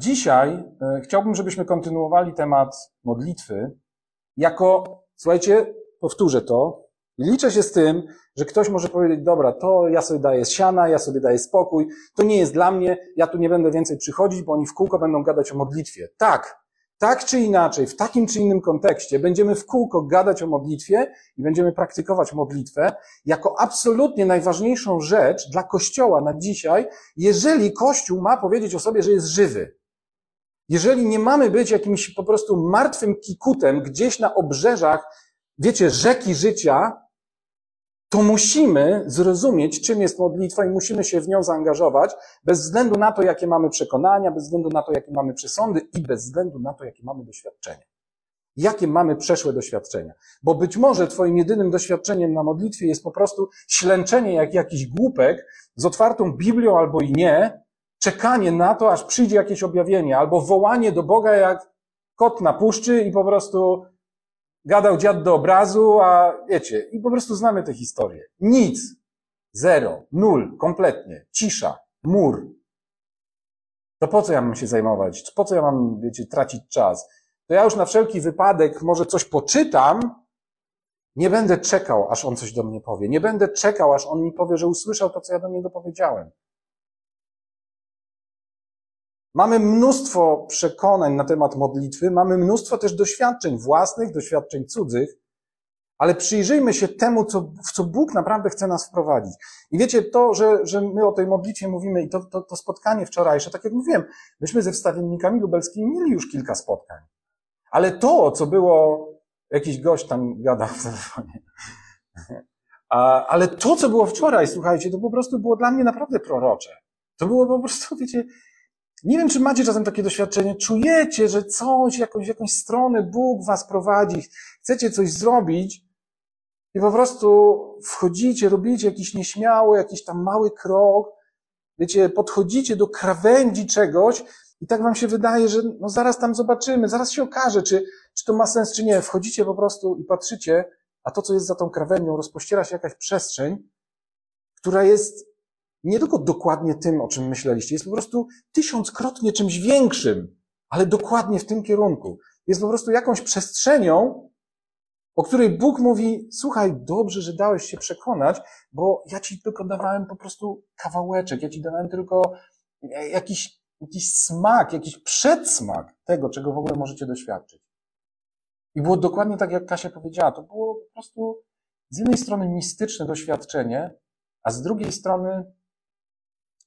Dzisiaj e, chciałbym, żebyśmy kontynuowali temat modlitwy. Jako, słuchajcie, powtórzę to, liczę się z tym, że ktoś może powiedzieć, dobra, to ja sobie daję siana, ja sobie daję spokój, to nie jest dla mnie, ja tu nie będę więcej przychodzić, bo oni w kółko będą gadać o modlitwie. Tak, tak czy inaczej, w takim czy innym kontekście, będziemy w kółko gadać o modlitwie i będziemy praktykować modlitwę jako absolutnie najważniejszą rzecz dla Kościoła na dzisiaj, jeżeli Kościół ma powiedzieć o sobie, że jest żywy. Jeżeli nie mamy być jakimś po prostu martwym kikutem gdzieś na obrzeżach, wiecie, rzeki życia, to musimy zrozumieć, czym jest modlitwa i musimy się w nią zaangażować, bez względu na to, jakie mamy przekonania, bez względu na to, jakie mamy przesądy i bez względu na to, jakie mamy doświadczenia. Jakie mamy przeszłe doświadczenia. Bo być może twoim jedynym doświadczeniem na modlitwie jest po prostu ślęczenie jak jakiś głupek z otwartą Biblią albo i nie, czekanie na to, aż przyjdzie jakieś objawienie, albo wołanie do Boga jak kot na puszczy i po prostu gadał dziad do obrazu, a wiecie, i po prostu znamy tę historię. Nic. Zero. Nul. Kompletnie. Cisza. Mur. To po co ja mam się zajmować? Po co ja mam, wiecie, tracić czas? To ja już na wszelki wypadek może coś poczytam, nie będę czekał, aż on coś do mnie powie. Nie będę czekał, aż on mi powie, że usłyszał to, co ja do niego powiedziałem. Mamy mnóstwo przekonań na temat modlitwy, mamy mnóstwo też doświadczeń własnych, doświadczeń cudzych, ale przyjrzyjmy się temu, co, w co Bóg naprawdę chce nas wprowadzić. I wiecie, to, że, że my o tej modlitwie mówimy i to, to, to spotkanie wczorajsze, tak jak mówiłem, myśmy ze wstawiennikami lubelskimi mieli już kilka spotkań. Ale to, co było, jakiś gość tam gadał w telefonie, ale to, co było wczoraj, słuchajcie, to po prostu było dla mnie naprawdę prorocze. To było po prostu, wiecie, nie wiem, czy macie czasem takie doświadczenie, czujecie, że coś, jakąś, jakąś stronę Bóg was prowadzi, chcecie coś zrobić i po prostu wchodzicie, robicie jakiś nieśmiały, jakiś tam mały krok, wiecie, podchodzicie do krawędzi czegoś i tak wam się wydaje, że no zaraz tam zobaczymy, zaraz się okaże, czy, czy to ma sens, czy nie. Wchodzicie po prostu i patrzycie, a to, co jest za tą krawędzią, rozpościera się jakaś przestrzeń, która jest nie tylko dokładnie tym, o czym myśleliście, jest po prostu tysiąckrotnie czymś większym, ale dokładnie w tym kierunku. Jest po prostu jakąś przestrzenią, o której Bóg mówi, słuchaj, dobrze, że dałeś się przekonać, bo ja ci tylko dawałem po prostu kawałeczek, ja ci dawałem tylko jakiś, jakiś smak, jakiś przedsmak tego, czego w ogóle możecie doświadczyć. I było dokładnie tak, jak Kasia powiedziała. To było po prostu z jednej strony mistyczne doświadczenie, a z drugiej strony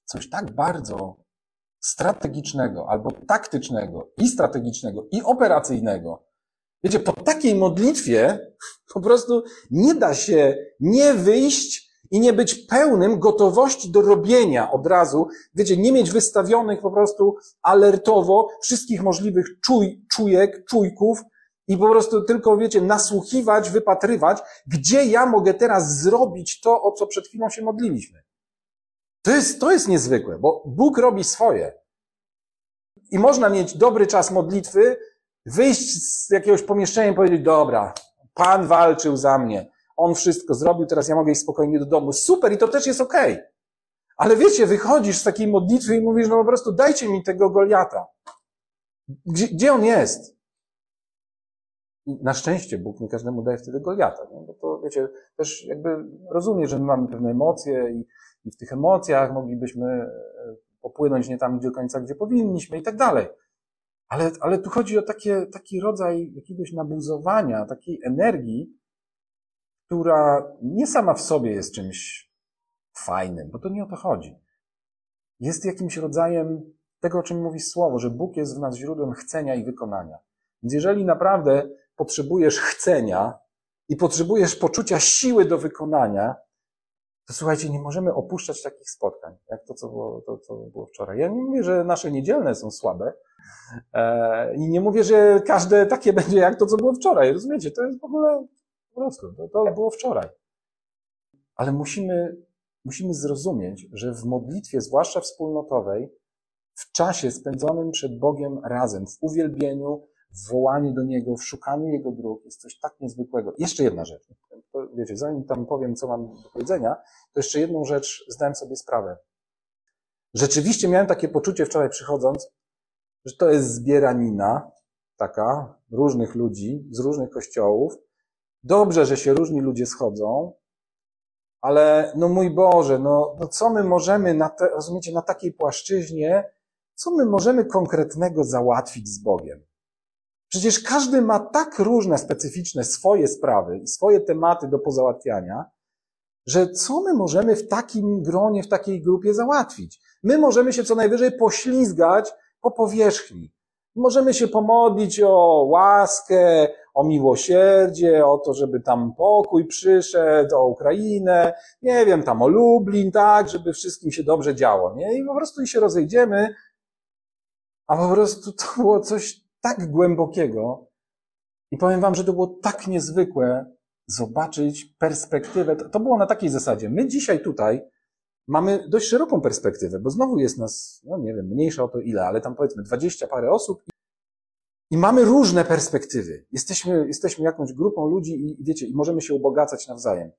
coś tak bardzo strategicznego, albo taktycznego, i strategicznego, i operacyjnego. Wiecie, po takiej modlitwie po prostu nie da się nie wyjść i nie być pełnym gotowości do robienia od razu. Wiecie, nie mieć wystawionych po prostu alertowo wszystkich możliwych czuj, czujek, czujków i po prostu tylko, wiecie, nasłuchiwać, wypatrywać, gdzie ja mogę teraz zrobić to, o co przed chwilą się modliliśmy. To jest, to jest niezwykłe, bo Bóg robi swoje. I można mieć dobry czas modlitwy, wyjść z jakiegoś pomieszczenia i powiedzieć, dobra, Pan walczył za mnie. On wszystko zrobił, teraz ja mogę iść spokojnie do domu. Super i to też jest okej. Okay. Ale wiecie, wychodzisz z takiej modlitwy i mówisz, no po prostu dajcie mi tego Goliata. Gdzie, gdzie on jest? I na szczęście Bóg nie każdemu daje wtedy Goliata. Bo to, wiecie, też jakby rozumie, że my mamy pewne emocje i i w tych emocjach moglibyśmy e, popłynąć nie tam do końca, gdzie powinniśmy i tak dalej. Ale, ale tu chodzi o takie, taki rodzaj jakiegoś nabuzowania, takiej energii, która nie sama w sobie jest czymś fajnym, bo to nie o to chodzi. Jest jakimś rodzajem tego, o czym mówi Słowo, że Bóg jest w nas źródłem chcenia i wykonania. Więc jeżeli naprawdę potrzebujesz chcenia i potrzebujesz poczucia siły do wykonania, to słuchajcie, nie możemy opuszczać takich spotkań, jak to, co było, to, co było wczoraj. Ja nie mówię, że nasze niedzielne są słabe e, i nie mówię, że każde takie będzie jak to, co było wczoraj. Rozumiecie? To jest w ogóle po prostu, to, to było wczoraj. Ale musimy, musimy zrozumieć, że w modlitwie, zwłaszcza wspólnotowej, w czasie spędzonym przed Bogiem razem, w uwielbieniu, w wołaniu do Niego, w szukaniu Jego dróg, jest coś tak niezwykłego. Jeszcze jedna rzecz wiecie, zanim tam powiem, co mam do powiedzenia, to jeszcze jedną rzecz zdałem sobie sprawę. Rzeczywiście miałem takie poczucie wczoraj przychodząc, że to jest zbieranina taka różnych ludzi z różnych kościołów. Dobrze, że się różni ludzie schodzą, ale no mój Boże, no, no co my możemy na te, rozumiecie, na takiej płaszczyźnie, co my możemy konkretnego załatwić z Bogiem? Przecież każdy ma tak różne, specyficzne swoje sprawy i swoje tematy do pozałatwiania, że co my możemy w takim gronie, w takiej grupie załatwić? My możemy się co najwyżej poślizgać po powierzchni. Możemy się pomodlić o łaskę, o miłosierdzie, o to, żeby tam pokój przyszedł, o Ukrainę, nie wiem, tam o Lublin, tak, żeby wszystkim się dobrze działo, nie? I po prostu i się rozejdziemy, a po prostu to było coś tak głębokiego i powiem wam, że to było tak niezwykłe zobaczyć perspektywę. To było na takiej zasadzie. My dzisiaj tutaj mamy dość szeroką perspektywę, bo znowu jest nas, no nie wiem, mniejsza o to ile, ale tam powiedzmy dwadzieścia parę osób i mamy różne perspektywy. Jesteśmy, jesteśmy jakąś grupą ludzi i wiecie, i możemy się ubogacać nawzajem.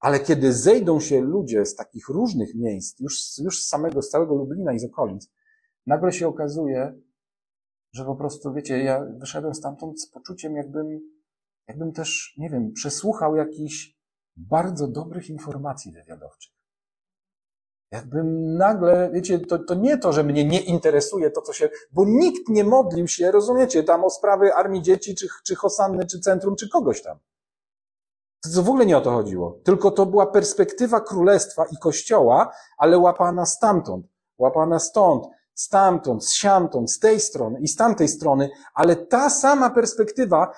Ale kiedy zejdą się ludzie z takich różnych miejsc, już, już z samego, z całego Lublina i z okolic, nagle się okazuje, że po prostu, wiecie, ja wyszedłem stamtąd z poczuciem, jakbym, jakbym też, nie wiem, przesłuchał jakichś bardzo dobrych informacji wywiadowczych. Jakbym nagle, wiecie, to, to nie to, że mnie nie interesuje to, co się, bo nikt nie modlił się, rozumiecie, tam o sprawy armii dzieci, czy, czy Hosanny, czy centrum, czy kogoś tam. To, w ogóle nie o to chodziło. Tylko to była perspektywa królestwa i kościoła, ale łapana stamtąd, łapana stąd, stamtąd, siamtąd, z tej strony i z tamtej strony, ale ta sama perspektywa,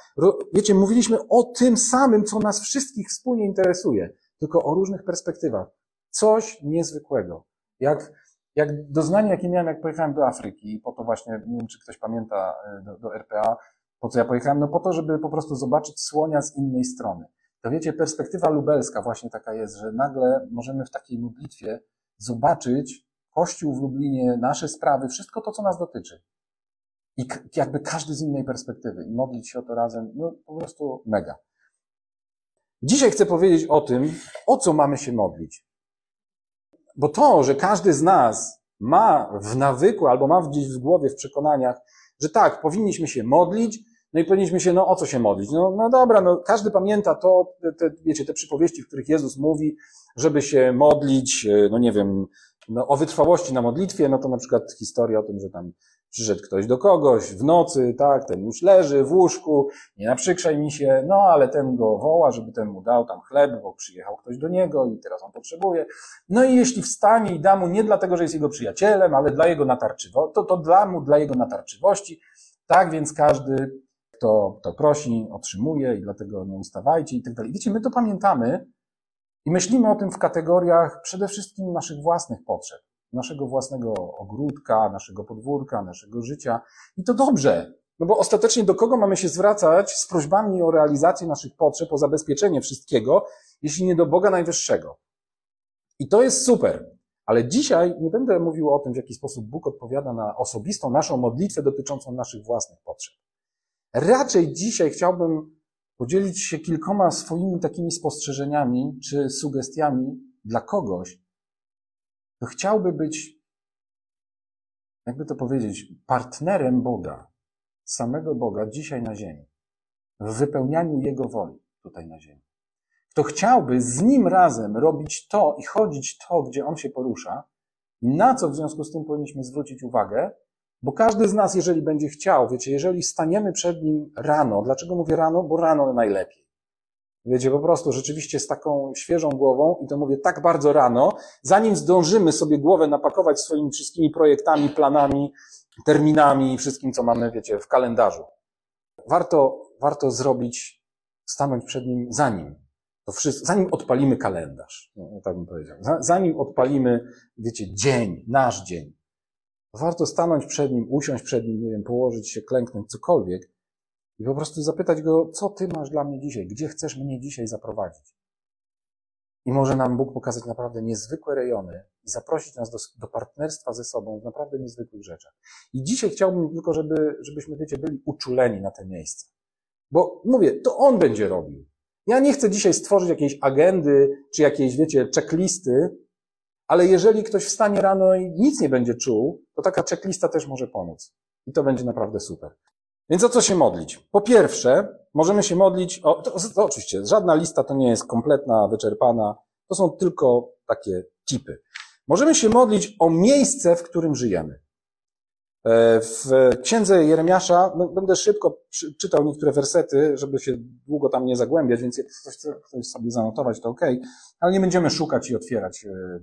wiecie, mówiliśmy o tym samym, co nas wszystkich wspólnie interesuje, tylko o różnych perspektywach. Coś niezwykłego. Jak, jak doznanie, jakie miałem, jak pojechałem do Afryki, po to właśnie, nie wiem, czy ktoś pamięta, e, do, do RPA, po co ja pojechałem? No po to, żeby po prostu zobaczyć słonia z innej strony. To wiecie, perspektywa lubelska właśnie taka jest, że nagle możemy w takiej modlitwie zobaczyć Kościół w Lublinie, nasze sprawy, wszystko to, co nas dotyczy. I jakby każdy z innej perspektywy. I modlić się o to razem, no po prostu mega. Dzisiaj chcę powiedzieć o tym, o co mamy się modlić. Bo to, że każdy z nas ma w nawyku albo ma gdzieś w głowie, w przekonaniach, że tak, powinniśmy się modlić, no i powinniśmy się, no o co się modlić? No, no dobra, no każdy pamięta to, te, wiecie, te przypowieści, w których Jezus mówi, żeby się modlić, e, no nie wiem, no, o wytrwałości na modlitwie, no to na przykład historia o tym, że tam przyszedł ktoś do kogoś w nocy, tak, ten już leży w łóżku, nie naprzykrzaj mi się, no ale ten go woła, żeby ten mu dał tam chleb, bo przyjechał ktoś do niego i teraz on potrzebuje. No i jeśli wstanie i da mu nie dlatego, że jest jego przyjacielem, ale dla jego natarczywości, to, to dla mu, dla jego natarczywości. Tak więc każdy, kto, kto prosi, otrzymuje i dlatego nie ustawajcie i tak dalej. Wiecie, my to pamiętamy, i myślimy o tym w kategoriach przede wszystkim naszych własnych potrzeb, naszego własnego ogródka, naszego podwórka, naszego życia. I to dobrze, no bo ostatecznie do kogo mamy się zwracać z prośbami o realizację naszych potrzeb, o zabezpieczenie wszystkiego, jeśli nie do Boga Najwyższego. I to jest super. Ale dzisiaj nie będę mówił o tym, w jaki sposób Bóg odpowiada na osobistą naszą modlitwę dotyczącą naszych własnych potrzeb. Raczej dzisiaj chciałbym podzielić się kilkoma swoimi takimi spostrzeżeniami czy sugestiami dla kogoś, kto chciałby być, jakby to powiedzieć, partnerem Boga, samego Boga dzisiaj na ziemi, w wypełnianiu Jego woli tutaj na ziemi. Kto chciałby z Nim razem robić to i chodzić to, gdzie On się porusza, i na co w związku z tym powinniśmy zwrócić uwagę, bo każdy z nas, jeżeli będzie chciał, wiecie, jeżeli staniemy przed nim rano, dlaczego mówię rano? Bo rano najlepiej. Wiecie, po prostu rzeczywiście z taką świeżą głową, i to mówię tak bardzo rano, zanim zdążymy sobie głowę napakować swoimi wszystkimi projektami, planami, terminami i wszystkim, co mamy, wiecie, w kalendarzu. Warto, warto zrobić, stanąć przed nim zanim. To wszystko, zanim odpalimy kalendarz, no, tak bym powiedział. Zanim odpalimy, wiecie, dzień, nasz dzień. Warto stanąć przed nim, usiąść przed nim, nie wiem, położyć się, klęknąć, cokolwiek i po prostu zapytać go, co ty masz dla mnie dzisiaj, gdzie chcesz mnie dzisiaj zaprowadzić. I może nam Bóg pokazać naprawdę niezwykłe rejony i zaprosić nas do, do partnerstwa ze sobą w naprawdę niezwykłych rzeczach. I dzisiaj chciałbym tylko, żeby, żebyśmy, wiecie, byli uczuleni na te miejsce. Bo mówię, to On będzie robił. Ja nie chcę dzisiaj stworzyć jakiejś agendy, czy jakiejś, wiecie, checklisty, ale jeżeli ktoś wstanie rano i nic nie będzie czuł, to taka checklista też może pomóc. I to będzie naprawdę super. Więc o co się modlić? Po pierwsze, możemy się modlić o, to, to oczywiście, żadna lista to nie jest kompletna, wyczerpana, to są tylko takie tipy. Możemy się modlić o miejsce, w którym żyjemy. E, w księdze Jeremiasza, będę szybko czytał niektóre wersety, żeby się długo tam nie zagłębiać, więc jak ktoś chce sobie zanotować, to ok, ale nie będziemy szukać i otwierać, e,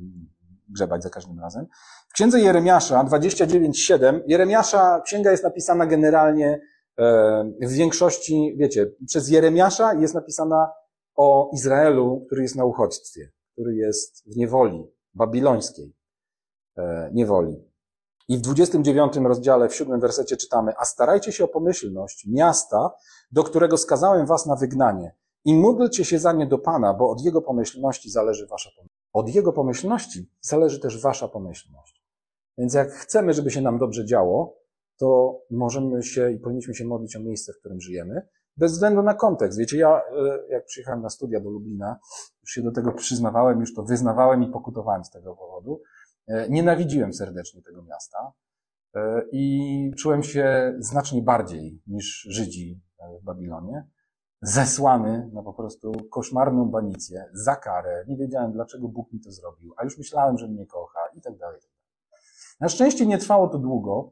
grzebać za każdym razem. W księdze Jeremiasza 29:7, Jeremiasza, księga jest napisana generalnie e, w większości, wiecie, przez Jeremiasza jest napisana o Izraelu, który jest na uchodźstwie, który jest w niewoli babilońskiej niewoli. I w 29 rozdziale, w 7 wersecie czytamy, a starajcie się o pomyślność miasta, do którego skazałem was na wygnanie i módlcie się za nie do Pana, bo od Jego pomyślności zależy wasza pomyślność. Od Jego pomyślności zależy też wasza pomyślność. Więc jak chcemy, żeby się nam dobrze działo, to możemy się i powinniśmy się modlić o miejsce, w którym żyjemy, bez względu na kontekst. Wiecie, ja e, jak przyjechałem na studia do Lublina, już się do tego przyznawałem, już to wyznawałem i pokutowałem z tego powodu, nienawidziłem serdecznie tego miasta e, i czułem się znacznie bardziej niż Żydzi e, w Babilonie. Zesłany na po prostu koszmarną banicję, za karę. Nie wiedziałem, dlaczego Bóg mi to zrobił, a już myślałem, że mnie kocha i tak dalej. Tak na szczęście nie trwało to długo,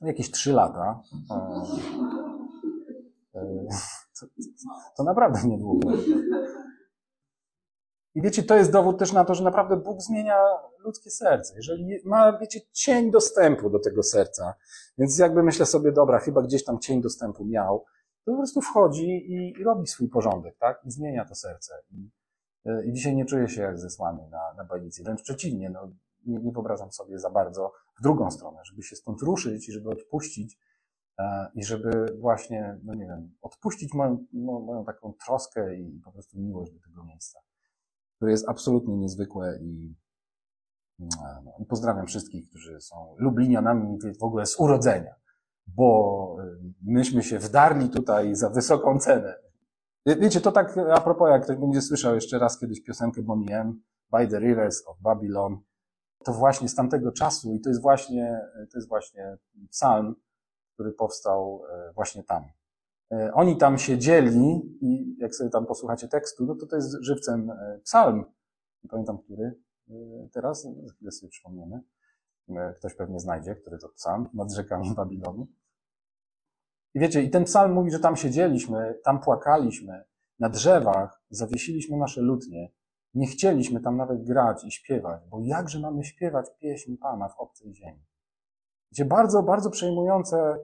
jakieś trzy lata. To, to naprawdę niedługo. I wiecie, to jest dowód też na to, że naprawdę Bóg zmienia ludzkie serce. Jeżeli ma, wiecie, cień dostępu do tego serca, więc jakby myślę sobie, dobra, chyba gdzieś tam cień dostępu miał, to po prostu wchodzi i, i robi swój porządek, tak? I zmienia to serce. I, i dzisiaj nie czuję się jak zesłany na, na bajnicy. Wręcz przeciwnie, no, nie, nie wyobrażam sobie za bardzo w drugą stronę, żeby się stąd ruszyć i żeby odpuścić e, i żeby właśnie, no nie wiem, odpuścić moją, no, moją taką troskę i po prostu miłość do tego miejsca które jest absolutnie niezwykłe i, no, i pozdrawiam wszystkich, którzy są Lublinianami w ogóle z urodzenia, bo y, myśmy się wdarli tutaj za wysoką cenę. Wiecie, to tak a propos, jak ktoś będzie słyszał jeszcze raz kiedyś piosenkę Bonnie M, By the Rivers of Babylon, to właśnie z tamtego czasu i to jest właśnie, to jest właśnie psalm, który powstał e, właśnie tam. E, oni tam siedzieli i jak sobie tam posłuchacie tekstu, no to to jest żywcem e, psalm. Nie pamiętam, który e, teraz, za chwilę sobie przypomniemy. Ktoś pewnie znajdzie, który to psalm nad rzekami Babilonu. I wiecie, i ten psalm mówi, że tam siedzieliśmy, tam płakaliśmy, na drzewach zawiesiliśmy nasze lutnie, nie chcieliśmy tam nawet grać i śpiewać, bo jakże mamy śpiewać pieśń Pana w obcej ziemi. Wiecie, bardzo, bardzo przejmujące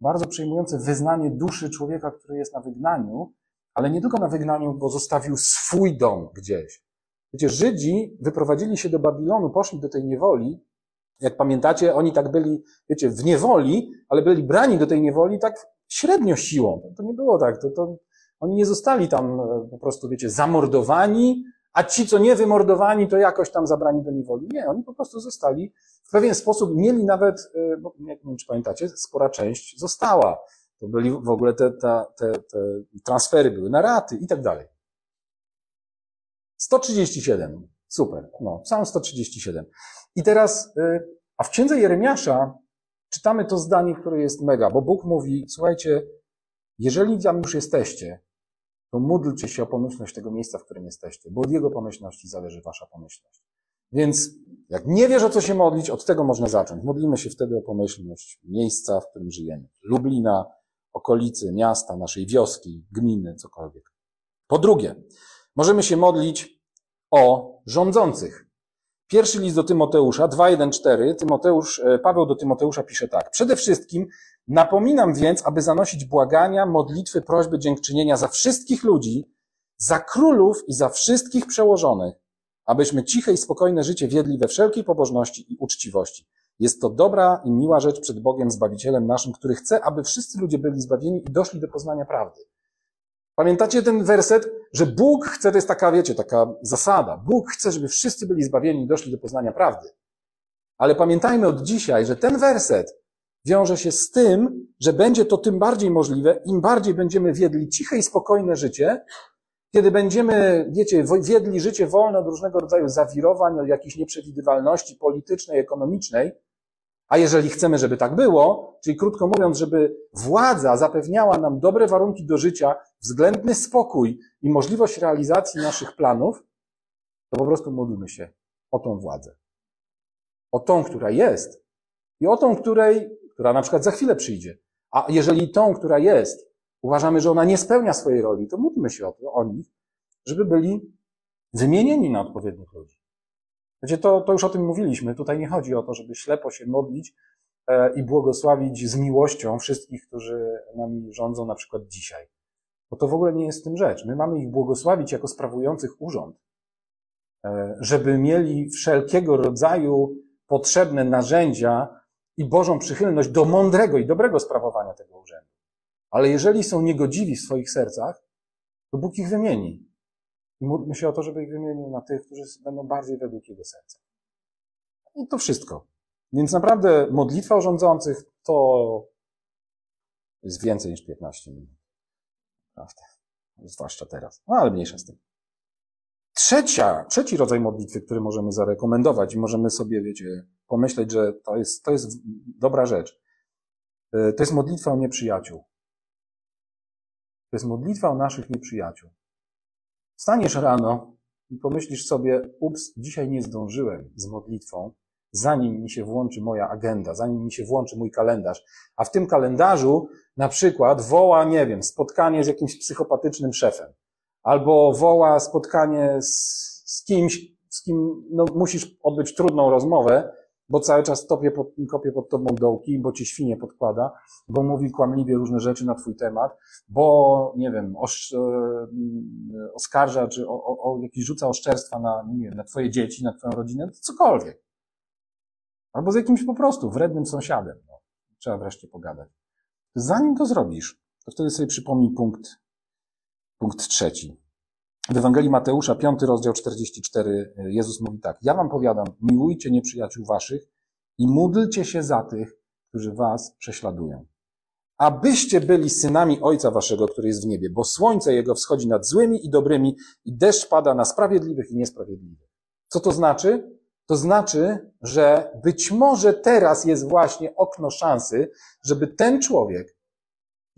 bardzo przejmujące wyznanie duszy człowieka, który jest na wygnaniu, ale nie tylko na wygnaniu, bo zostawił swój dom gdzieś. Wiecie, Żydzi wyprowadzili się do Babilonu, poszli do tej niewoli. Jak pamiętacie, oni tak byli, wiecie, w niewoli, ale byli brani do tej niewoli tak średnio siłą. To nie było tak. To, to, oni nie zostali tam e, po prostu, wiecie, zamordowani, a ci, co nie wymordowani, to jakoś tam zabrani do niewoli. Nie, oni po prostu zostali w pewien sposób, mieli nawet, e, bo nie wiem, czy pamiętacie, spora część została. To byli w ogóle te, te, te, te transfery były na raty i tak dalej. 137. Super. No, sam 137. I teraz, e, a w księdze Jeremiasza czytamy to zdanie, które jest mega, bo Bóg mówi, słuchajcie, jeżeli tam już jesteście, to módlcie się o pomyślność tego miejsca, w którym jesteście, bo od Jego pomyślności zależy Wasza pomyślność. Więc jak nie wiesz, o co się modlić, od tego można zacząć. Modlimy się wtedy o pomyślność miejsca, w którym żyjemy. Lublina, okolicy, miasta, naszej wioski, gminy, cokolwiek. Po drugie, możemy się modlić o rządzących. Pierwszy list do Tymoteusza, 2.1.4, Tymoteusz, e, Paweł do Tymoteusza pisze tak. Przede wszystkim napominam więc, aby zanosić błagania, modlitwy, prośby, dziękczynienia za wszystkich ludzi, za królów i za wszystkich przełożonych, abyśmy ciche i spokojne życie wiedli we wszelkiej pobożności i uczciwości. Jest to dobra i miła rzecz przed Bogiem, Zbawicielem naszym, który chce, aby wszyscy ludzie byli zbawieni i doszli do poznania prawdy. Pamiętacie ten werset, że Bóg chce, to jest taka, wiecie, taka zasada. Bóg chce, żeby wszyscy byli zbawieni i doszli do poznania prawdy. Ale pamiętajmy od dzisiaj, że ten werset wiąże się z tym, że będzie to tym bardziej możliwe, im bardziej będziemy wiedli ciche i spokojne życie, kiedy będziemy, wiecie, wiedli życie wolne od różnego rodzaju zawirowań, od jakiejś nieprzewidywalności politycznej, ekonomicznej, A jeżeli chcemy, żeby tak było, czyli krótko mówiąc, żeby władza zapewniała nam dobre warunki do życia, względny spokój i możliwość realizacji naszych planów, to po prostu módlmy się o tą władzę. O tą, która jest i o tą, której, która na przykład za chwilę przyjdzie. A jeżeli tą, która jest, uważamy, że ona nie spełnia swojej roli, to módlmy się o, to, o nich, żeby byli wymienieni na odpowiednich ludzi. Wiecie, to, to już o tym mówiliśmy. Tutaj nie chodzi o to, żeby ślepo się modlić e, i błogosławić z miłością wszystkich, którzy nami rządzą na przykład dzisiaj. Bo to w ogóle nie jest w tym rzecz. My mamy ich błogosławić jako sprawujących urząd, e, żeby mieli wszelkiego rodzaju potrzebne narzędzia i Bożą przychylność do mądrego i dobrego sprawowania tego urzędu. Ale jeżeli są niegodziwi w swoich sercach, to Bóg ich wymieni. I módlmy się o to, żeby ich wymienił na tych, którzy będą bardziej według Jego serca. I to wszystko. Więc naprawdę modlitwa o rządzących to jest więcej niż 15 minut. Prawda. Zwłaszcza teraz. No ale mniejsza z tym. Trzecia, trzeci rodzaj modlitwy, który możemy zarekomendować i możemy sobie, wiecie, pomyśleć, że to jest, to jest dobra rzecz. E, to jest modlitwa o nieprzyjaciół. To jest modlitwa o naszych nieprzyjaciół. Staniesz rano i pomyślisz sobie, ups, dzisiaj nie zdążyłem z modlitwą, zanim mi się włączy moja agenda, zanim mi się włączy mój kalendarz. A w tym kalendarzu na przykład woła, nie wiem, spotkanie z jakimś psychopatycznym szefem. Albo woła spotkanie z, z kimś, z kim no, musisz odbyć trudną rozmowę, bo cały czas topie pod, kopie pod tobą dołki, bo ci świnie podkłada, bo mówi kłamliwie różne rzeczy na twój temat, bo, nie wiem, osz, e, oskarża, czy o, o, o jakieś rzuca oszczerstwa na, nie wiem, na twoje dzieci, na twoją rodzinę, cokolwiek. Albo z jakimś po prostu wrednym sąsiadem. No. Trzeba wreszcie pogadać. Zanim to zrobisz, to wtedy sobie przypomnij punkt, punkt trzeci. W Ewangelii Mateusza, 5 rozdział 44, Jezus mówi tak. Ja wam powiadam, miłujcie nieprzyjaciół waszych i módlcie się za tych, którzy was prześladują. Abyście byli synami Ojca waszego, który jest w niebie, bo słońce Jego wschodzi nad złymi i dobrymi i deszcz pada na sprawiedliwych i niesprawiedliwych. Co to znaczy? To znaczy, że być może teraz jest właśnie okno szansy, żeby ten człowiek,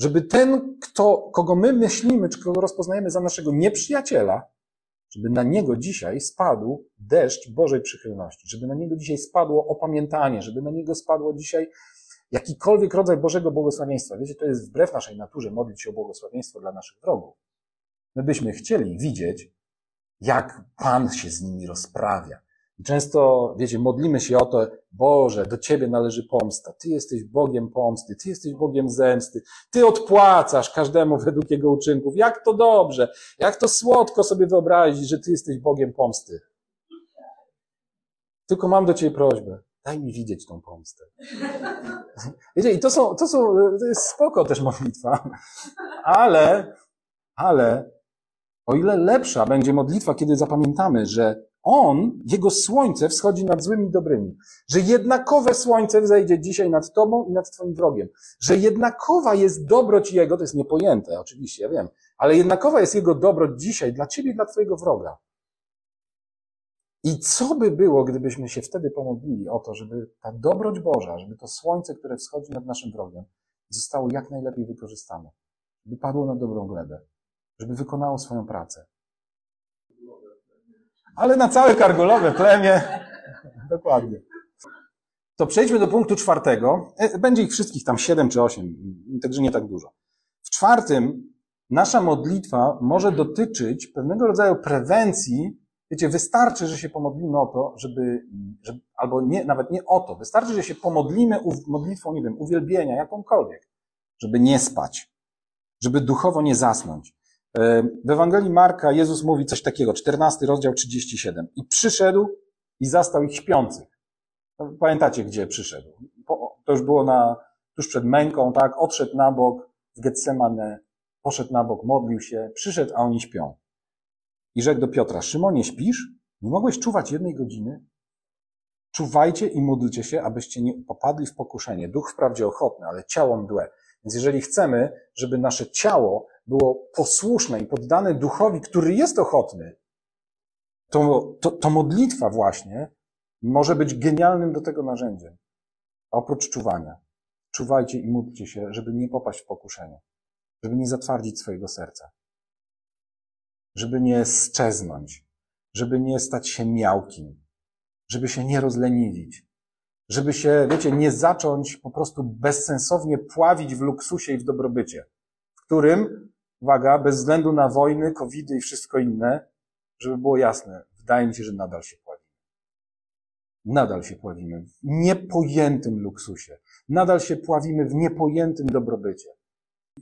żeby ten, kto, kogo my myślimy, czy kogo rozpoznajemy za naszego nieprzyjaciela, żeby na niego dzisiaj spadł deszcz Bożej przychylności, żeby na niego dzisiaj spadło opamiętanie, żeby na niego spadło dzisiaj jakikolwiek rodzaj Bożego błogosławieństwa. Wiecie, to jest wbrew naszej naturze modlić się o błogosławieństwo dla naszych wrogów. My byśmy chcieli widzieć, jak Pan się z nimi rozprawia, często, wiecie, modlimy się o to, Boże, do Ciebie należy pomsta. Ty jesteś Bogiem pomsty, Ty jesteś Bogiem zemsty. Ty odpłacasz każdemu według jego uczynków. Jak to dobrze, jak to słodko sobie wyobrazić, że Ty jesteś Bogiem pomsty. Tylko mam do Ciebie prośbę. Daj mi widzieć tą pomstę. Wiecie, i to są, to są, to jest spoko też modlitwa. Ale, ale, o ile lepsza będzie modlitwa, kiedy zapamiętamy, że on, jego słońce wschodzi nad złymi i dobrymi. Że jednakowe słońce wzejdzie dzisiaj nad tobą i nad twoim wrogiem. Że jednakowa jest dobroć jego, to jest niepojęte, oczywiście, ja wiem, ale jednakowa jest jego dobroć dzisiaj dla ciebie i dla twojego wroga. I co by było, gdybyśmy się wtedy pomodlili o to, żeby ta dobroć Boża, żeby to słońce, które wschodzi nad naszym wrogiem, zostało jak najlepiej wykorzystane. Żeby padło na dobrą glebę. Żeby wykonało swoją pracę ale na całe kargolowe plemię. Dokładnie. To przejdźmy do punktu czwartego. E, będzie ich wszystkich tam siedem czy osiem, także nie tak dużo. W czwartym nasza modlitwa może dotyczyć pewnego rodzaju prewencji. Wiecie, wystarczy, że się pomodlimy o to, żeby, żeby albo nie, nawet nie o to, wystarczy, że się pomodlimy modlitwą, nie wiem, uwielbienia, jakąkolwiek, żeby nie spać, żeby duchowo nie zasnąć. W Ewangelii Marka Jezus mówi coś takiego, 14 rozdział 37. I przyszedł i zastał ich śpiących. No, pamiętacie, gdzie przyszedł? To już było na, tuż przed męką, tak? Odszedł na bok w Getsemane, poszedł na bok, modlił się, przyszedł, a oni śpią. I rzekł do Piotra, Szymonie, śpisz? Nie mogłeś czuwać jednej godziny? Czuwajcie i módlcie się, abyście nie popadli w pokuszenie. Duch wprawdzie ochotny, ale ciało mdłe. Więc jeżeli chcemy, żeby nasze ciało było posłuszne i poddane duchowi, który jest ochotny, to, to, to modlitwa właśnie może być genialnym do tego narzędziem. Oprócz czuwania, czuwajcie i módlcie się, żeby nie popaść w pokuszenie, żeby nie zatwardzić swojego serca, żeby nie szczeznąć, żeby nie stać się miałkim, żeby się nie rozleniwić, żeby się, wiecie, nie zacząć po prostu bezsensownie pławić w luksusie i w dobrobycie, którym, uwaga, bez względu na wojny, covidy i wszystko inne, żeby było jasne, wydaje mi się, że nadal się pławimy. Nadal się pławimy w niepojętym luksusie. Nadal się pławimy w niepojętym dobrobycie.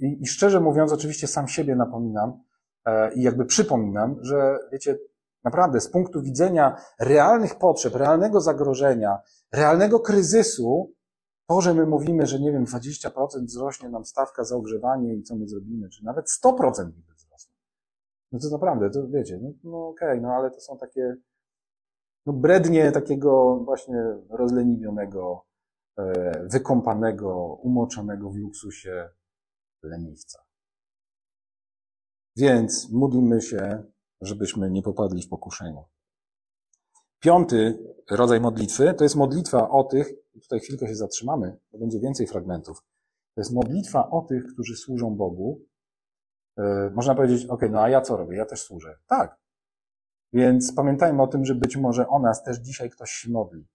I, i szczerze mówiąc, oczywiście sam siebie napominam e, i jakby przypominam, że wiecie, naprawdę z punktu widzenia realnych potrzeb, realnego zagrożenia, realnego kryzysu, to, że my mówimy, że nie wiem, 20% wzrośnie nam stawka za ogrzewanie i co my zrobimy, czy nawet 100% niby wzrosnie. No to naprawdę, to wiecie, no, no okej, okay, no ale to są takie, no brednie takiego właśnie rozleniwionego, e, wykąpanego, umoczonego w luksusie leniwca. Więc módlmy się, żebyśmy nie popadli w pokuszenie. Piąty rodzaj modlitwy to jest modlitwa o tych, tutaj chwilkę się zatrzymamy, bo będzie więcej fragmentów. To jest modlitwa o tych, którzy służą Bogu. E, można powiedzieć, ok, no a ja co robię? Ja też służę. Tak. Więc pamiętajmy o tym, że być może o nas też dzisiaj ktoś się modli.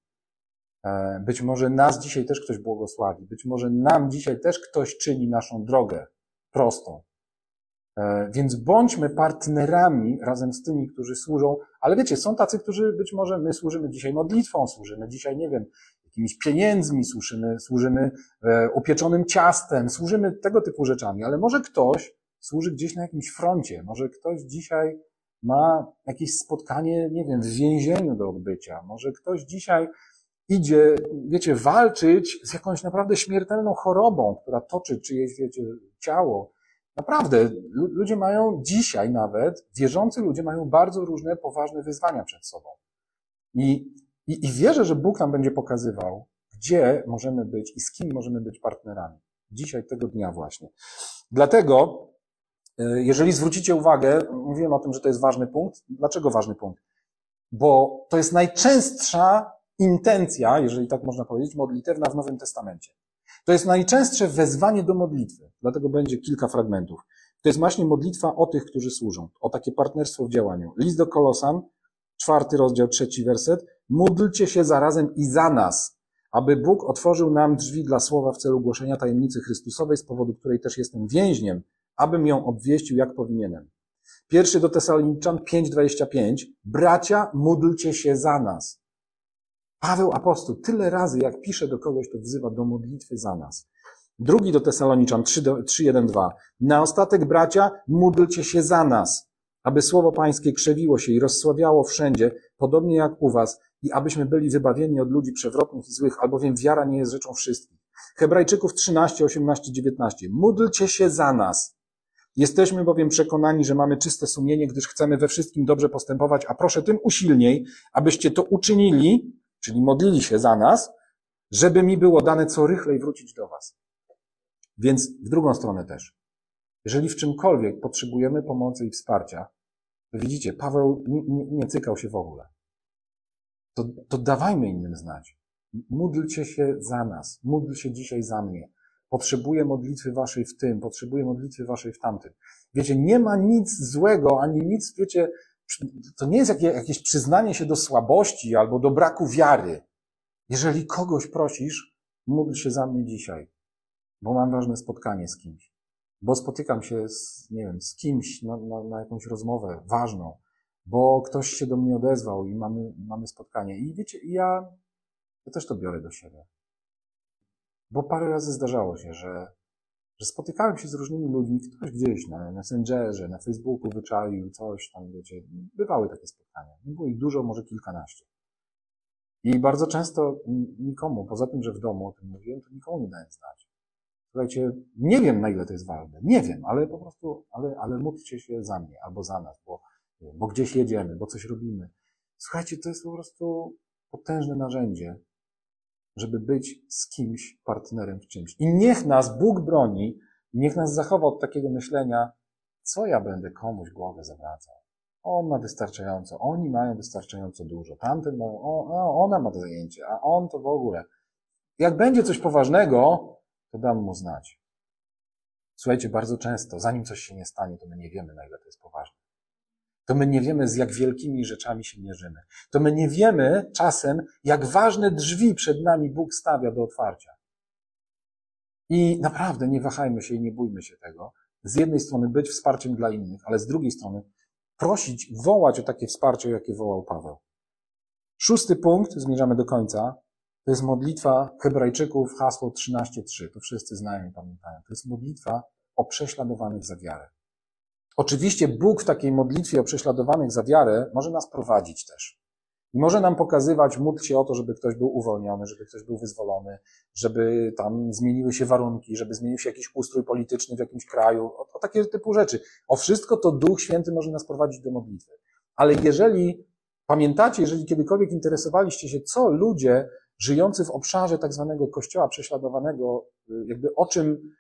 E, być może nas dzisiaj też ktoś błogosławi. Być może nam dzisiaj też ktoś czyni naszą drogę prostą. E, więc bądźmy partnerami razem z tymi, którzy służą, ale wiecie, są tacy, którzy być może my służymy dzisiaj modlitwą, służymy dzisiaj, nie wiem, jakimiś pieniędzmi, służymy, służymy e, upieczonym ciastem, służymy tego typu rzeczami, ale może ktoś służy gdzieś na jakimś froncie, może ktoś dzisiaj ma jakieś spotkanie, nie wiem, w więzieniu do odbycia, może ktoś dzisiaj idzie, wiecie, walczyć z jakąś naprawdę śmiertelną chorobą, która toczy czyjeś, wiecie, ciało, Naprawdę, ludzie mają dzisiaj nawet, wierzący ludzie mają bardzo różne poważne wyzwania przed sobą. I, i, I wierzę, że Bóg nam będzie pokazywał, gdzie możemy być i z kim możemy być partnerami. Dzisiaj, tego dnia właśnie. Dlatego, e, jeżeli zwrócicie uwagę, mówiłem o tym, że to jest ważny punkt. Dlaczego ważny punkt? Bo to jest najczęstsza intencja, jeżeli tak można powiedzieć, modlitewna w Nowym Testamencie. To jest najczęstsze wezwanie do modlitwy, dlatego będzie kilka fragmentów. To jest właśnie modlitwa o tych, którzy służą, o takie partnerstwo w działaniu. List do Kolosan, czwarty rozdział, trzeci werset. Módlcie się zarazem i za nas, aby Bóg otworzył nam drzwi dla słowa w celu głoszenia tajemnicy Chrystusowej, z powodu której też jestem więźniem, abym ją obwieścił jak powinienem. Pierwszy do Tesaloniczan 5:25. Bracia, módlcie się za nas. Paweł apostoł tyle razy, jak pisze do kogoś, to wzywa do modlitwy za nas. Drugi do Tesaloniczan 3.1.2. Na ostatek, bracia, módlcie się za nas, aby słowo pańskie krzewiło się i rozsławiało wszędzie, podobnie jak u was, i abyśmy byli wybawieni od ludzi przewrotnych i złych, albowiem wiara nie jest rzeczą wszystkich. Hebrajczyków 13, 18, 19. Módlcie się za nas. Jesteśmy bowiem przekonani, że mamy czyste sumienie, gdyż chcemy we wszystkim dobrze postępować, a proszę tym usilniej, abyście to uczynili, czyli modlili się za nas, żeby mi było dane co rychlej wrócić do Was. Więc w drugą stronę też. Jeżeli w czymkolwiek potrzebujemy pomocy i wsparcia, to widzicie, Paweł nie, nie, nie cykał się w ogóle. To, to dawajmy innym znać. Módlcie się za nas. Módl się dzisiaj za mnie. Potrzebuję modlitwy waszej w tym, potrzebuję modlitwy waszej w tamtym. Wiecie, nie ma nic złego, ani nic, wiecie, to nie jest jakieś przyznanie się do słabości albo do braku wiary. Jeżeli kogoś prosisz, módl się za mnie dzisiaj, bo mam ważne spotkanie z kimś, bo spotykam się z, nie wiem, z kimś na, na, na jakąś rozmowę ważną, bo ktoś się do mnie odezwał i mamy, mamy spotkanie. I wiecie, ja, ja też to biorę do siebie. Bo parę razy zdarzało się, że że spotykałem się z różnymi ludźmi, ktoś gdzieś na Messengerze, na Facebooku wyczaił coś tam, wiecie, bywały takie spotkania. Nie było ich dużo, może kilkanaście. I bardzo często nikomu, poza tym, że w domu o tym mówiłem, to nikomu nie dałem znać. Słuchajcie, nie wiem na ile to jest ważne, nie wiem, ale po prostu, ale, ale módlcie się za mnie albo za nas, bo, bo gdzieś jedziemy, bo coś robimy. Słuchajcie, to jest po prostu potężne narzędzie, żeby być z kimś partnerem w czymś. I niech nas Bóg broni, niech nas zachowa od takiego myślenia, co ja będę komuś głowę zawracał. On ma wystarczająco, oni mają wystarczająco dużo, tamten ma, o, ona ma to zajęcie, a on to w ogóle. Jak będzie coś poważnego, to dam mu znać. Słuchajcie, bardzo często, zanim coś się nie stanie, to my nie wiemy, na ile to jest poważne. To my nie wiemy, z jak wielkimi rzeczami się mierzymy. To my nie wiemy czasem, jak ważne drzwi przed nami Bóg stawia do otwarcia. I naprawdę nie wahajmy się i nie bójmy się tego. Z jednej strony być wsparciem dla innych, ale z drugiej strony prosić, wołać o takie wsparcie, jakie wołał Paweł. Szósty punkt, zmierzamy do końca, to jest modlitwa Hebrajczyków, hasło 13.3. To wszyscy znają i pamiętają. To jest modlitwa o prześladowanych za wiarę. Oczywiście Bóg w takiej modlitwie o prześladowanych za wiarę może nas prowadzić też. I może nam pokazywać, módl się o to, żeby ktoś był uwolniony, żeby ktoś był wyzwolony, żeby tam zmieniły się warunki, żeby zmienił się jakiś ustrój polityczny w jakimś kraju, o, o takie typu rzeczy. O wszystko to Duch Święty może nas prowadzić do modlitwy. Ale jeżeli pamiętacie, jeżeli kiedykolwiek interesowaliście się, co ludzie żyjący w obszarze tak zwanego kościoła prześladowanego, y, jakby o czym,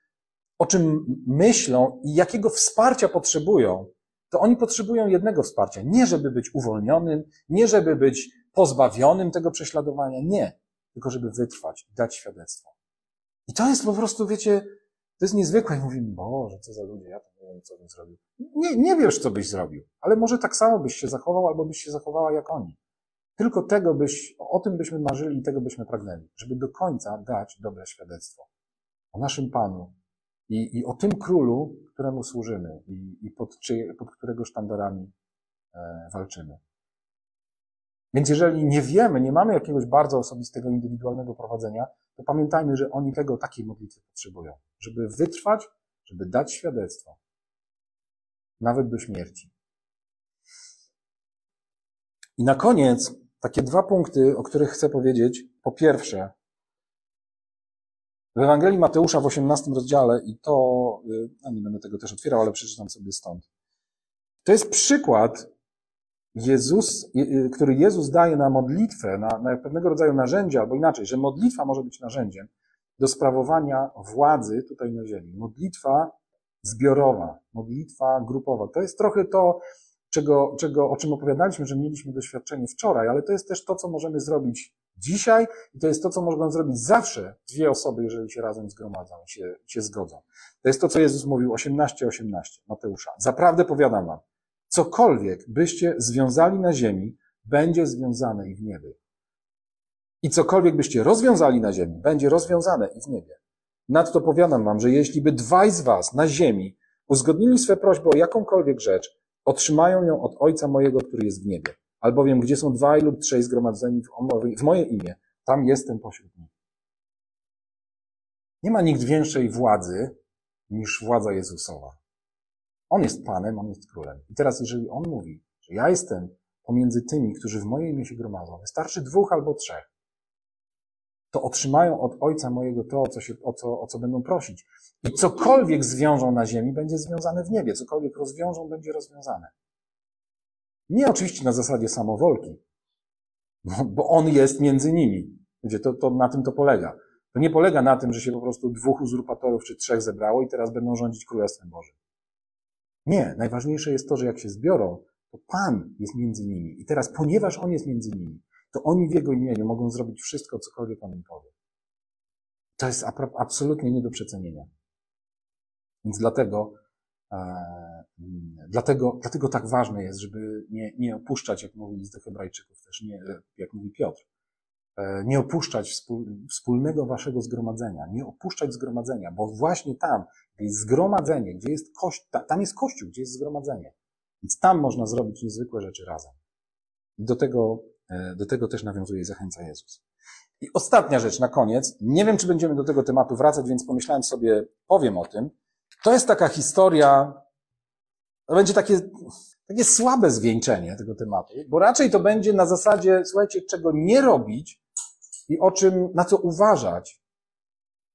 o czym myślą i jakiego wsparcia potrzebują, to oni potrzebują jednego wsparcia. Nie, żeby być uwolnionym, nie, żeby być pozbawionym tego prześladowania, nie, tylko żeby wytrwać i dać świadectwo. I to jest po prostu, wiecie, to jest niezwykłe. I mówimy, Boże, co za ludzie, ja to nie wiem, co bym zrobił. Nie, nie wiesz, co byś zrobił, ale może tak samo byś się zachował, albo byś się zachowała jak oni. Tylko tego byś, o tym byśmy marzyli i tego byśmy pragnęli, żeby do końca dać dobre świadectwo o naszym Panu i, i o tym królu, któremu służymy i, i pod, czy, pod którego sztandarami e, walczymy. Więc jeżeli nie wiemy, nie mamy jakiegoś bardzo osobistego, indywidualnego prowadzenia, to pamiętajmy, że oni tego, takiej modlitwy potrzebują, żeby wytrwać, żeby dać świadectwo, nawet do śmierci. I na koniec takie dwa punkty, o których chcę powiedzieć. Po pierwsze, w Ewangelii Mateusza w 18 rozdziale, i to, a nie będę tego też otwierał, ale przeczytam sobie stąd. To jest przykład Jezus, który Jezus daje na modlitwę, na, na pewnego rodzaju narzędzie, albo inaczej, że modlitwa może być narzędziem do sprawowania władzy tutaj na ziemi. Modlitwa zbiorowa, modlitwa grupowa. To jest trochę to, czego, czego, o czym opowiadaliśmy, że mieliśmy doświadczenie wczoraj, ale to jest też to, co możemy zrobić dzisiaj i to jest to, co mogą zrobić zawsze dwie osoby, jeżeli się razem zgromadzą, się, się zgodzą. To jest to, co Jezus mówił 18:18 18, Mateusza. Zaprawdę powiadam wam, cokolwiek byście związali na ziemi, będzie związane i w niebie. I cokolwiek byście rozwiązali na ziemi, będzie rozwiązane i w niebie. Nadto powiadam wam, że jeśli by dwaj z was na ziemi uzgodnili swe prośby o jakąkolwiek rzecz, otrzymają ją od Ojca mojego, który jest w niebie. Albowiem, gdzie są dwaj lub trzej zgromadzeni w moje imię, tam jestem pośród nich. Nie ma nikt większej władzy niż władza Jezusowa. On jest Panem, On jest Królem. I teraz, jeżeli On mówi, że ja jestem pomiędzy tymi, którzy w moje imię się gromadzą, wystarczy dwóch albo trzech, to otrzymają od Ojca mojego to, co, się, o, co, o co będą prosić. I cokolwiek zwiążą na ziemi, będzie związane w niebie. Cokolwiek rozwiążą, będzie rozwiązane. Nie oczywiście na zasadzie samowolki, bo On jest między nimi. Wiecie, to, to na tym to polega. To nie polega na tym, że się po prostu dwóch uzurpatorów czy trzech zebrało i teraz będą rządzić Królestwem Bożym. Nie. Najważniejsze jest to, że jak się zbiorą, to Pan jest między nimi. I teraz, ponieważ On jest między nimi, to oni w Jego imieniu mogą zrobić wszystko, cokolwiek On im powie. To jest absolutnie nie do przecenienia. Więc dlatego, dlatego, dlatego tak ważne jest, żeby nie, nie opuszczać, jak mówi list do Hebrajczyków, też nie, jak mówi Piotr, e, nie opuszczać wspólnego waszego zgromadzenia, nie opuszczać zgromadzenia, bo właśnie tam, gdzie jest zgromadzenie, gdzie jest kościół, tam jest kościół, gdzie jest zgromadzenie. Więc tam można zrobić niezwykłe rzeczy razem. I do tego E, do tego też nawiązuje i zachęca Jezus. I ostatnia rzecz na koniec. Nie wiem, czy będziemy do tego tematu wracać, więc pomyślałem sobie, powiem o tym. To jest taka historia, to będzie takie, takie słabe zwieńczenie tego tematu, bo raczej to będzie na zasadzie, słuchajcie, czego nie robić i o czym, na co uważać,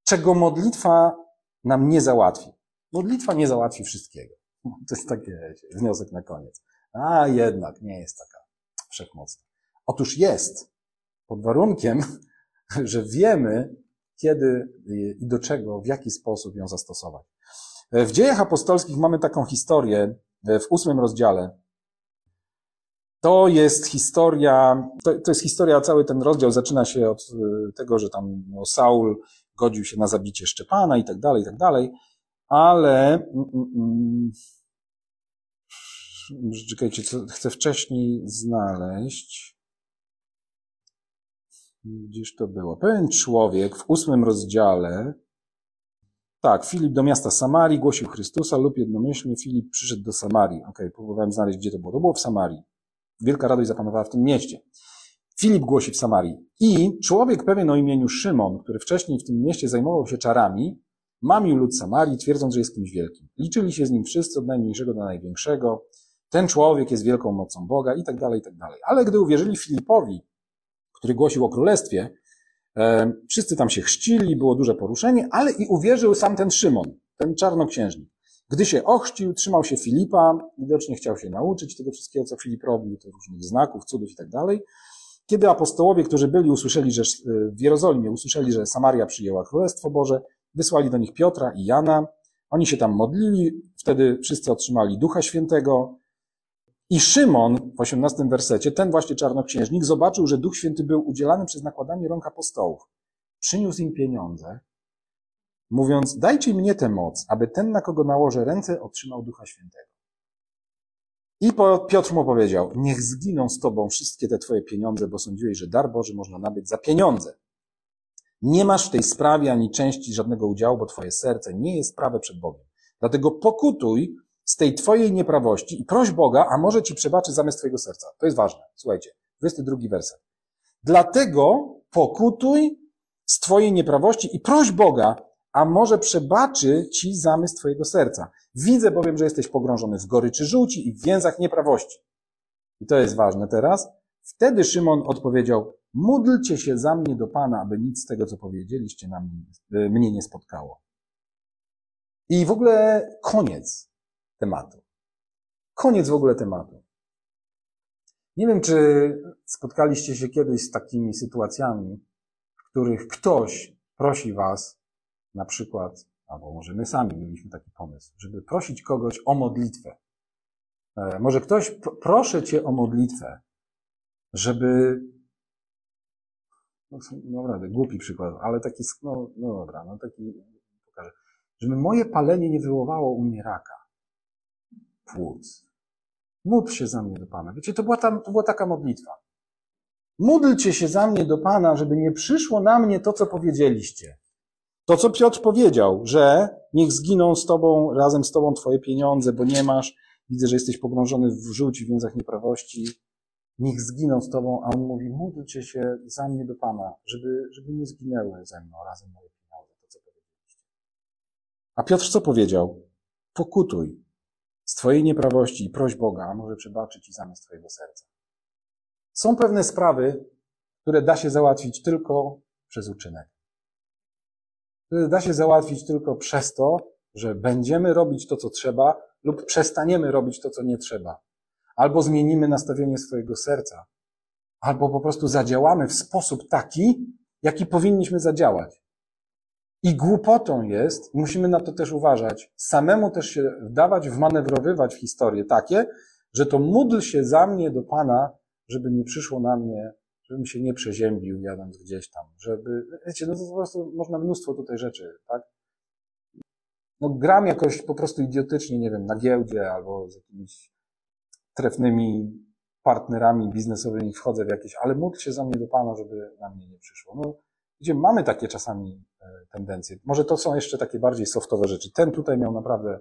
czego modlitwa nam nie załatwi. Modlitwa nie załatwi wszystkiego. To jest taki wniosek na koniec. A jednak nie jest taka wszechmocna. Otóż jest, pod warunkiem, że wiemy, kiedy i do czego, w jaki sposób ją zastosować. W dziejach apostolskich mamy taką historię w ósmym rozdziale. To jest historia, to, to jest historia, cały ten rozdział zaczyna się od y, tego, że tam no, Saul godził się na zabicie Szczepana i tak dalej, i tak dalej, ale mm, mm, mm czekajcie, co chcę wcześniej znaleźć. Gdzież to było? Pewien człowiek w ósmym rozdziale, tak, Filip do miasta Samarii głosił Chrystusa lub jednomyślnie Filip przyszedł do Samarii. Okej, okay, próbowałem znaleźć, gdzie to było. To było w Samarii. Wielka radość zapanowała w tym mieście. Filip głosi w Samarii. I człowiek pewien o imieniu Szymon, który wcześniej w tym mieście zajmował się czarami, mamił lud Samarii, twierdząc, że jest kimś wielkim. Liczyli się z nim wszyscy, od najmniejszego do największego. Ten człowiek jest wielką mocą Boga i tak dalej, i tak dalej. Ale gdy uwierzyli Filipowi, który głosił o królestwie, wszyscy tam się chrzcili, było duże poruszenie, ale i uwierzył sam ten Szymon, ten czarnoksiężnik. Gdy się ochrzcił, trzymał się Filipa, widocznie chciał się nauczyć tego wszystkiego, co Filip robił, to różnych znaków, cudów i tak dalej. Kiedy apostołowie, którzy byli, usłyszeli, że e, w Jerozolimie usłyszeli, że Samaria przyjęła Królestwo Boże, wysłali do nich Piotra i Jana. Oni się tam modlili, wtedy wszyscy otrzymali Ducha Świętego. I Szymon w osiemnastym wersecie, ten właśnie czarnoksiężnik, zobaczył, że Duch Święty był udzielany przez nakładanie rąk apostołów. Przyniósł im pieniądze, mówiąc, dajcie mnie tę moc, aby ten, na kogo nałożę ręce, otrzymał Ducha Świętego. I Piotr mu powiedział, niech zginą z tobą wszystkie te twoje pieniądze, bo sądziłeś, że dar Boży można nabyć za pieniądze. Nie masz w tej sprawie ani części żadnego udziału, bo twoje serce nie jest prawe przed Bogiem. Dlatego pokutuj z tej twojej nieprawości i proś Boga, a może ci przebaczy zamiast twojego serca. To jest ważne. Słuchajcie, 22 werset. Dlatego pokutuj z twojej nieprawości i proś Boga, a może przebaczy ci zamysł twojego serca. Widzę bowiem, że jesteś pogrążony w goryczy żółci i w więzach nieprawości. I to jest ważne teraz. Wtedy Szymon odpowiedział, módlcie się za mnie do Pana, aby nic z tego, co powiedzieliście, na mnie, e, mnie nie spotkało. I w ogóle koniec tematu. Koniec w ogóle tematu. Nie wiem, czy spotkaliście się kiedyś z takimi sytuacjami, w których ktoś prosi was, na przykład, albo może my sami mieliśmy taki pomysł, żeby prosić kogoś o modlitwę. E, może ktoś, proszę cię o modlitwę, żeby, no, no naprawdę, głupi przykład, ale taki, no, no dobra, no taki, pokażę, żeby moje palenie nie wywołało u mnie raka płuc. Módl się za mnie do Pana. Wiecie, to była, tam, to była taka modlitwa. Módlcie się za mnie do Pana, żeby nie przyszło na mnie to, co powiedzieliście. To, co Piotr powiedział, że niech zginą z Tobą, razem z Tobą Twoje pieniądze, bo nie masz, widzę, że jesteś pogrążony w żółci, w więzach nieprawości, niech zginą z Tobą, a on mówi, módlcie się za mnie do Pana, żeby, żeby nie zginęły ze mną razem moje pieniądze, to co powiedzieliście. A Piotr co powiedział? Pokutuj, z Twojej nieprawości i proś Boga, a może przebaczyć Ci zamiast Twojego serca. Są pewne sprawy, które da się załatwić tylko przez uczynek. Które da się załatwić tylko przez to, że będziemy robić to, co trzeba, lub przestaniemy robić to, co nie trzeba. Albo zmienimy nastawienie swojego serca, albo po prostu zadziałamy w sposób taki, jaki powinniśmy zadziałać. I głupotą jest, musimy na to też uważać, samemu też się wdawać, wmanewrowywać w historie takie, że to módl się za mnie do Pana, żeby nie przyszło na mnie, żebym się nie przeziębił jadąc gdzieś tam, żeby, wiecie, no to po prostu można mnóstwo tutaj rzeczy, tak? No gram jakoś po prostu idiotycznie, nie wiem, na giełdzie albo z jakimiś trefnymi partnerami biznesowymi wchodzę w jakieś, ale módl się za mnie do Pana, żeby na mnie nie przyszło. No, gdzie mamy takie czasami e, tendencje. Może to są jeszcze takie bardziej softowe rzeczy. Ten tutaj miał naprawdę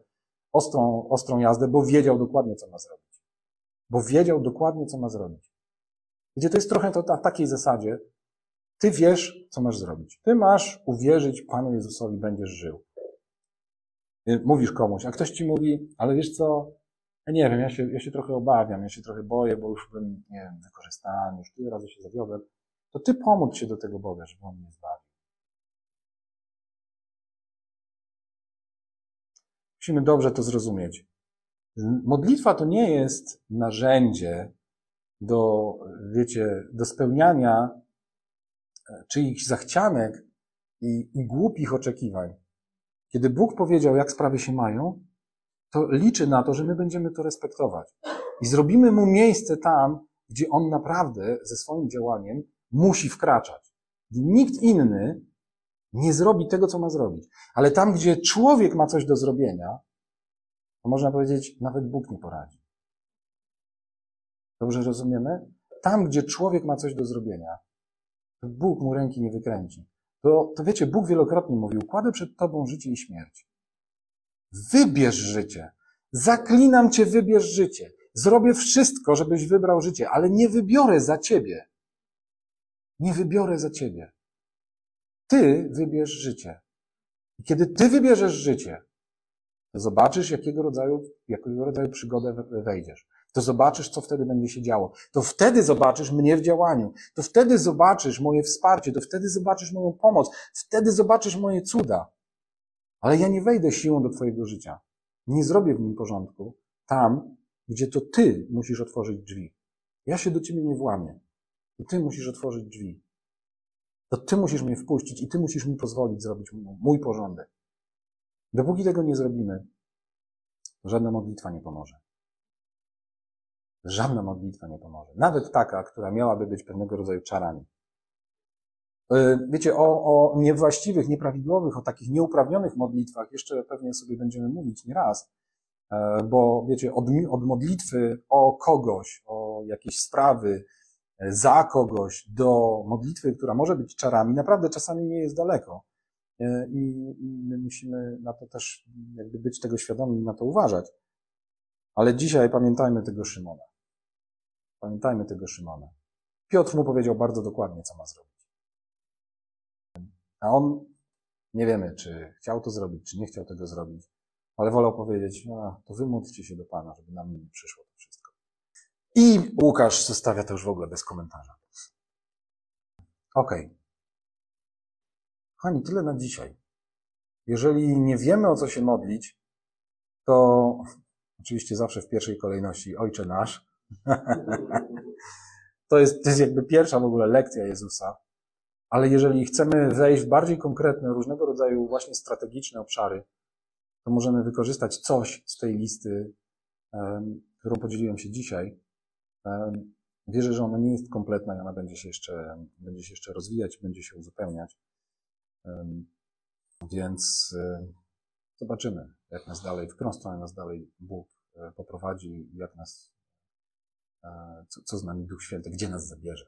ostrą, ostrą jazdę, bo wiedział dokładnie, co ma zrobić. Bo wiedział dokładnie, co ma zrobić. Gdzie to jest trochę to na takiej zasadzie, ty wiesz, co masz zrobić. Ty masz uwierzyć Panu Jezusowi, będziesz żył. Mówisz komuś, a ktoś ci mówi, ale wiesz co, ja nie wiem, ja się, ja się trochę obawiam, ja się trochę boję, bo już bym, nie wiem, wykorzystany, już tyle razy się zawiodłem to Ty pomódl się do tego Boga, żeby On mnie zbawił. Musimy dobrze to zrozumieć. Modlitwa to nie jest narzędzie do, wiecie, do spełniania e, czyichś zachcianek i, i głupich oczekiwań. Kiedy Bóg powiedział, jak sprawy się mają, to liczy na to, że my będziemy to respektować. I zrobimy mu miejsce tam, gdzie on naprawdę ze swoim działaniem musi wkraczać. Nikt inny nie zrobi tego, co ma zrobić. Ale tam, gdzie człowiek ma coś do zrobienia, to można powiedzieć, nawet Bóg nie poradzi. Dobrze rozumiemy? Tam, gdzie człowiek ma coś do zrobienia, to Bóg mu ręki nie wykręci. To, to wiecie, Bóg wielokrotnie mówił, kładę przed tobą życie i śmierć. Wybierz życie. Zaklinam cię, wybierz życie. Zrobię wszystko, żebyś wybrał życie, ale nie wybiorę za ciebie. Nie wybiorę za ciebie. Ty wybierz życie. I kiedy ty wybierzesz życie, to zobaczysz, jakiego rodzaju, jakiego rodzaju przygodę wejdziesz. To zobaczysz, co wtedy będzie się działo. To wtedy zobaczysz mnie w działaniu. To wtedy zobaczysz moje wsparcie. To wtedy zobaczysz moją pomoc. Wtedy zobaczysz moje cuda. Ale ja nie wejdę siłą do Twojego życia. Nie zrobię w nim porządku tam, gdzie to Ty musisz otworzyć drzwi. Ja się do Ciebie nie włamię. To Ty musisz otworzyć drzwi. To Ty musisz mnie wpuścić i Ty musisz mi pozwolić zrobić mój porządek. Dopóki tego nie zrobimy, żadna modlitwa nie pomoże. Żadna modlitwa nie pomoże. Nawet taka, która miałaby być pewnego rodzaju czarami. E, wiecie, o, o niewłaściwych, nieprawidłowych, o takich nieuprawnionych modlitwach jeszcze pewnie sobie będziemy mówić nie raz, e, bo wiecie, od, od modlitwy o kogoś, o jakieś sprawy, za kogoś, do modlitwy, która może być czarami, naprawdę czasami nie jest daleko. I, i my musimy na to też jakby być tego świadomi i na to uważać. Ale dzisiaj pamiętajmy tego Szymona. Pamiętajmy tego Szymona. Piotr mu powiedział bardzo dokładnie, co ma zrobić. A on, nie wiemy, czy chciał to zrobić, czy nie chciał tego zrobić, ale wolał powiedzieć, a, to wymódlcie się do Pana, żeby nam nie przyszło to wszystko. I Łukasz zostawia to już w ogóle bez komentarza. Okej. Okay. Kochani, tyle na dzisiaj. Jeżeli nie wiemy, o co się modlić, to oczywiście zawsze w pierwszej kolejności Ojcze Nasz. to, jest, to jest jakby pierwsza w ogóle lekcja Jezusa. Ale jeżeli chcemy wejść w bardziej konkretne, różnego rodzaju właśnie strategiczne obszary, to możemy wykorzystać coś z tej listy, którą podzieliłem się dzisiaj. Wierzę, że ona nie jest kompletna i ona będzie się jeszcze, będzie się jeszcze rozwijać, będzie się uzupełniać. Więc zobaczymy, jak nas dalej, w którą stronę nas dalej Bóg e, poprowadzi, jak nas, e, co, co z nami Duch Święty, gdzie nas zabierze.